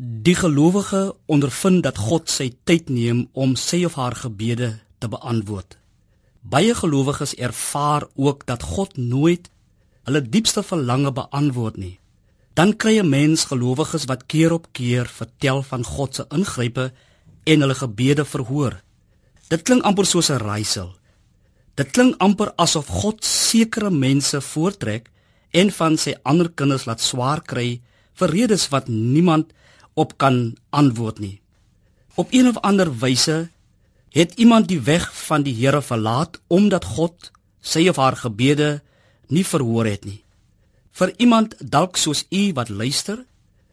Die gelowige ondervind dat God sy tyd neem om sy of haar gebede te beantwoord. Baie gelowiges ervaar ook dat God nooit hulle diepste verlange beantwoord nie. Dan kry 'n mens gelowiges wat keer op keer vertel van God se ingrype en hulle gebede verhoor. Dit klink amper soos 'n raaisel. Dit klink amper asof God sekere mense voortrek en van sy ander kinders laat swaar kry vir redes wat niemand op kan antwoord nie. Op een of ander wyse het iemand die weg van die Here verlaat omdat God sy of haar gebede nie verhoor het nie. Vir iemand dalk soos u wat luister,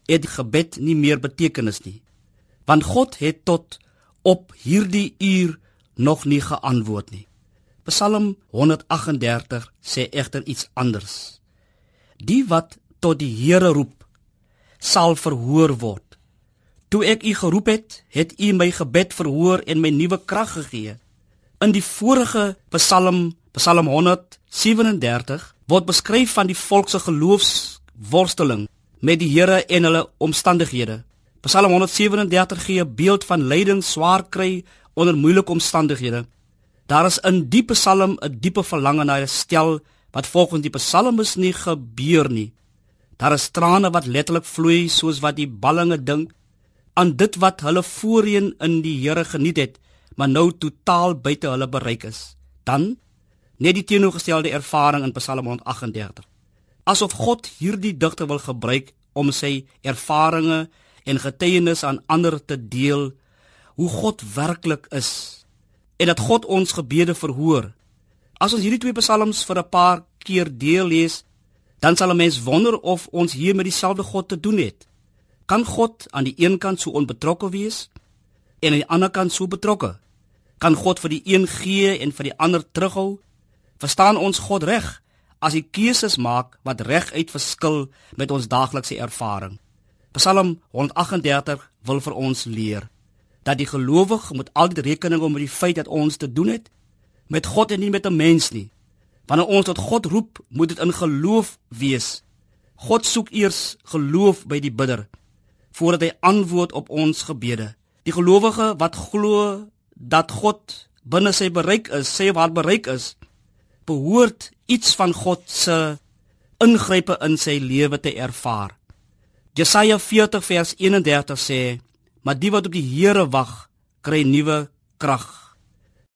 het gebed nie meer betekenis nie. Want God het tot op hierdie uur nog nie geantwoord nie. Psalm 138 sê egter iets anders. Die wat tot die Here roep, sal verhoor word. Toe ek u geroep het, het u my gebed verhoor en my nuwe krag gegee. In die vorige Psalm, Psalm 137, word beskryf van die volk se geloofsworsteling met die Here en hulle omstandighede. Psalm 137 gee 'n beeld van lyding, swaar kry onder moeilike omstandighede. Daar is in die Psalm 'n diepe verlange na herstel wat volgens die Psalmis nie gebeur nie. Daar is trane wat letterlik vloei soos wat die ballinge dink aan dit wat hulle voorheen in die Here geniet het, maar nou totaal buite hulle bereik is. Dan net die teenoorgestelde ervaring in Psalm 138. Asof God hierdie digter wil gebruik om sy ervarings en getuienisse aan ander te deel hoe God werklik is en dat God ons gebede verhoor. As ons hierdie twee psalms vir 'n paar keer deel lees, dan sal 'n mens wonder of ons hier met dieselfde God te doen het. Kan God aan die een kant so onbetrokke wees en aan die ander kant so betrokke? Kan God vir die een gee en vir die ander terughou? Verstaan ons God reg as hy keuses maak wat reguit verskil met ons daaglikse ervaring? Psalm 138 wil vir ons leer dat die gelowige moet altyd rekening hou met die feit dat ons te doen het met God en nie met 'n mens nie. Wanneer ons tot God roep, moet dit in geloof wees. God soek eers geloof by die bidder voordat hy antwoord op ons gebede. Die gelowige wat glo dat God binne sy bereik is, sê wat bereik is, behoort iets van God se ingrype in sy lewe te ervaar. Jesaja 40 vers 31 sê: "Maar die wat op die Here wag, kry nuwe krag."